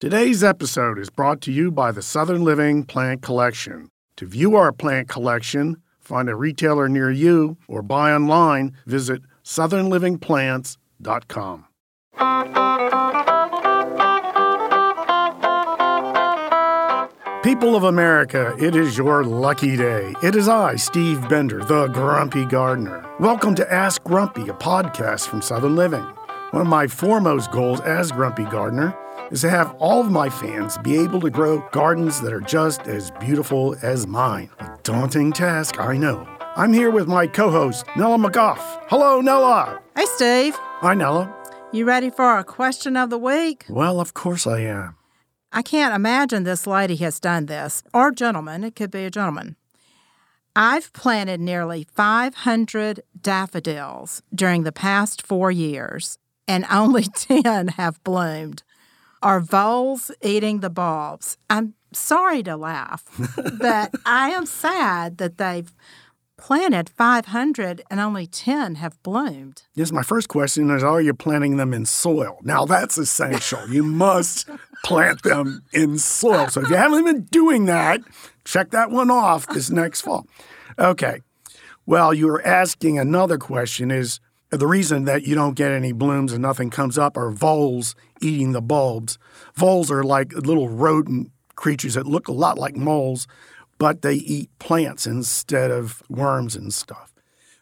Today's episode is brought to you by the Southern Living Plant Collection. To view our plant collection, find a retailer near you, or buy online, visit southernlivingplants.com. People of America, it is your lucky day. It is I, Steve Bender, the Grumpy Gardener. Welcome to Ask Grumpy, a podcast from Southern Living. One of my foremost goals as Grumpy Gardener is to have all of my fans be able to grow gardens that are just as beautiful as mine. A daunting task, I know. I'm here with my co host, Nellah McGough. Hello, Nellah. Hey, Steve. Hi, Nellah. You ready for a question of the week? Well, of course I am. I can't imagine this lady has done this, or gentleman, it could be a gentleman. I've planted nearly 500 daffodils during the past four years, and only 10 have bloomed. Are voles eating the bulbs? I'm sorry to laugh, but I am sad that they've planted 500 and only 10 have bloomed. Yes, my first question is Are you planting them in soil? Now, that's essential. you must plant them in soil. So if you haven't been doing that, check that one off this next fall. Okay. Well, you were asking another question is the reason that you don't get any blooms and nothing comes up are voles eating the bulbs. Voles are like little rodent creatures that look a lot like moles, but they eat plants instead of worms and stuff.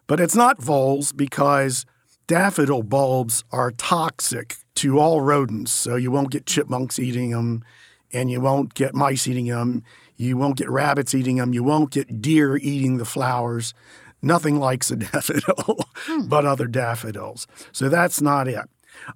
But it's not voles because daffodil bulbs are toxic to all rodents. So you won't get chipmunks eating them, and you won't get mice eating them. You won't get rabbits eating them. You won't get deer eating the flowers. Nothing likes a daffodil hmm. but other daffodils. So that's not it.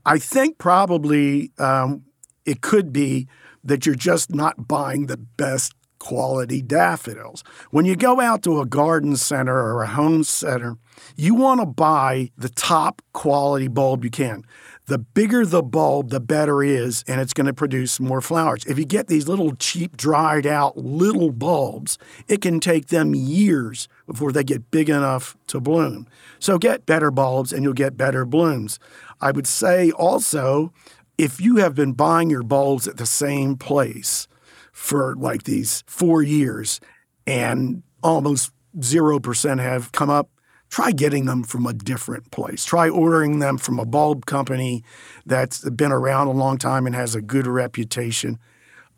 I think probably um, it could be that you're just not buying the best quality daffodils. When you go out to a garden center or a home center, you want to buy the top quality bulb you can. The bigger the bulb, the better it is, and it's going to produce more flowers. If you get these little cheap, dried out little bulbs, it can take them years before they get big enough to bloom. So get better bulbs and you'll get better blooms. I would say also, if you have been buying your bulbs at the same place, for like these four years, and almost 0% have come up. Try getting them from a different place. Try ordering them from a bulb company that's been around a long time and has a good reputation.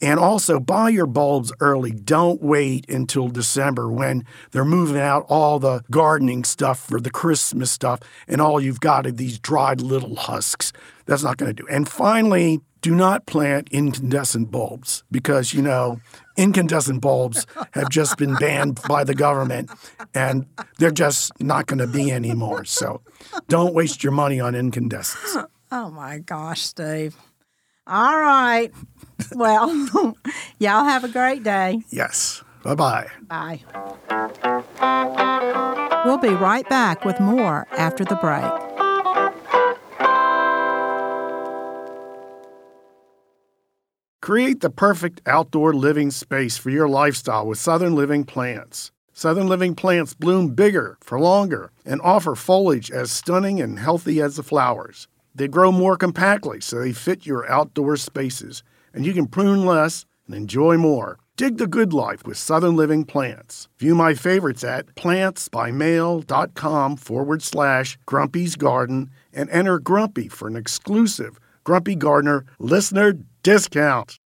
And also buy your bulbs early. Don't wait until December when they're moving out all the gardening stuff for the Christmas stuff, and all you've got are these dried little husks. That's not going to do. And finally, do not plant incandescent bulbs because, you know, incandescent bulbs have just been banned by the government and they're just not going to be anymore. So don't waste your money on incandescents. Oh my gosh, Steve. All right. Well, y'all have a great day. Yes. Bye-bye. Bye. We'll be right back with more after the break. Create the perfect outdoor living space for your lifestyle with Southern Living plants. Southern Living plants bloom bigger for longer and offer foliage as stunning and healthy as the flowers. They grow more compactly so they fit your outdoor spaces, and you can prune less and enjoy more. Dig the good life with Southern Living plants. View my favorites at plantsbymail.com forward slash Grumpy's Garden and enter Grumpy for an exclusive Grumpy Gardener listener discount.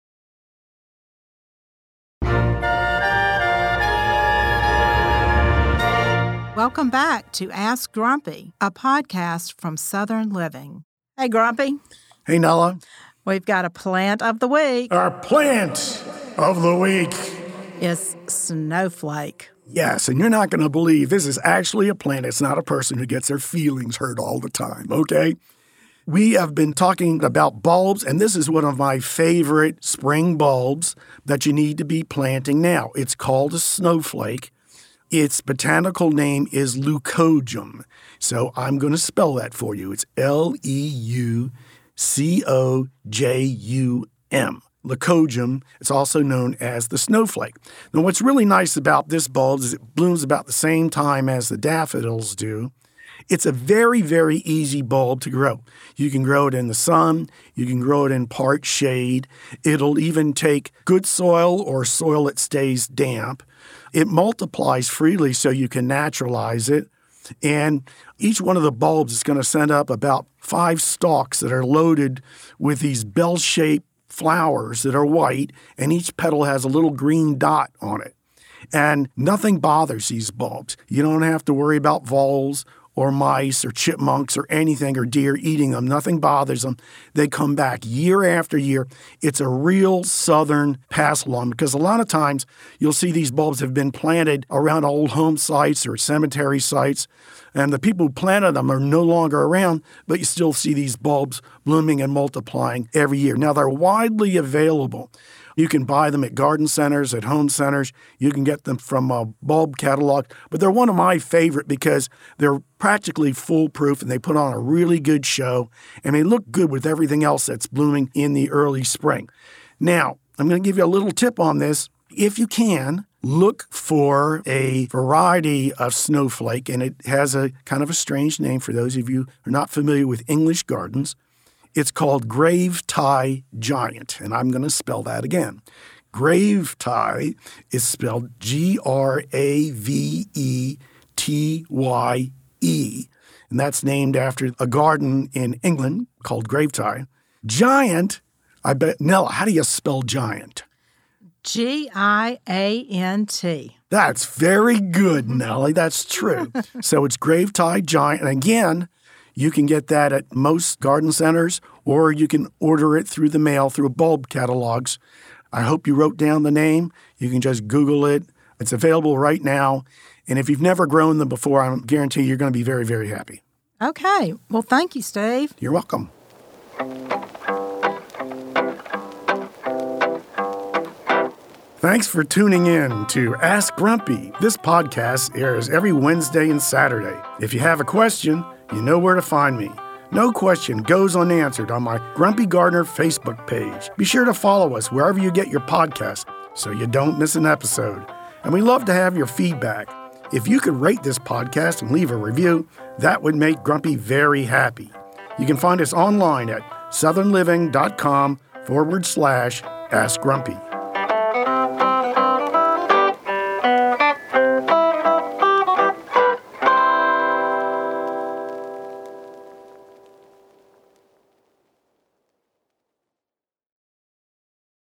Welcome back to Ask Grumpy, a podcast from Southern Living. Hey, Grumpy. Hey, Nellah. We've got a plant of the week. Our plant of the week is snowflake. Yes, and you're not going to believe this is actually a plant. It's not a person who gets their feelings hurt all the time, okay? We have been talking about bulbs, and this is one of my favorite spring bulbs that you need to be planting now. It's called a snowflake. Its botanical name is leucojum. So I'm going to spell that for you. It's L E U C O J U M. Leucojum. It's also known as the snowflake. Now, what's really nice about this bulb is it blooms about the same time as the daffodils do, It's a very, very easy bulb to grow. You can grow it in the sun, you can grow it in part shade. It'll even take good soil or soil that stays damp. It multiplies freely so you can naturalize it. And each one of the bulbs is going to send up about five stalks that are loaded with these bell shaped flowers that are white, and each petal has a little green dot on it. And nothing bothers these bulbs. You don't have to worry about voles or mice or chipmunks or anything or deer eating them. Nothing bothers them. They come back year after year. It's a real southern pass along because a lot of times you'll see these bulbs have been planted around old home sites or cemetery sites. And the people who planted them are no longer around, but you still see these bulbs blooming and multiplying every year. Now, they're widely available. You can buy them at garden centers, at home centers. You can get them from a bulb catalog. But they're one of my favorite because they're practically foolproof and they put on a really good show and they look good with everything else that's blooming in the early spring. Now, I'm going to give you a little tip on this. If you can, look for a variety of snowflake, and it has a kind of a strange name for those of you who are not familiar with English gardens. It's called Gravetye giant, and I'm going to spell that again. Gravetye is spelled G R A V E T Y E, and that's named after a garden in England called Gravetye. Giant, I bet, Nellah, how do you spell giant? G I A N T. That's very good, Nellie. That's true. so it's Gravetye Giant. And again, you can get that at most garden centers, or you can order it through the mail through bulb catalogs. I hope you wrote down the name. You can just Google it. It's available right now. And if you've never grown them before, I guarantee you're going to be very, very happy. Okay. Well, thank you, Steve. You're welcome. Thanks for tuning in to Ask Grumpy. This podcast airs every Wednesday and Saturday. If you have a question, you know where to find me. No question goes unanswered on my Grumpy Gardener Facebook page. Be sure to follow us wherever you get your podcast so you don't miss an episode. And we love to have your feedback. If you could rate this podcast and leave a review, that would make Grumpy very happy. You can find us online at southernliving.com forward slash Ask Grumpy.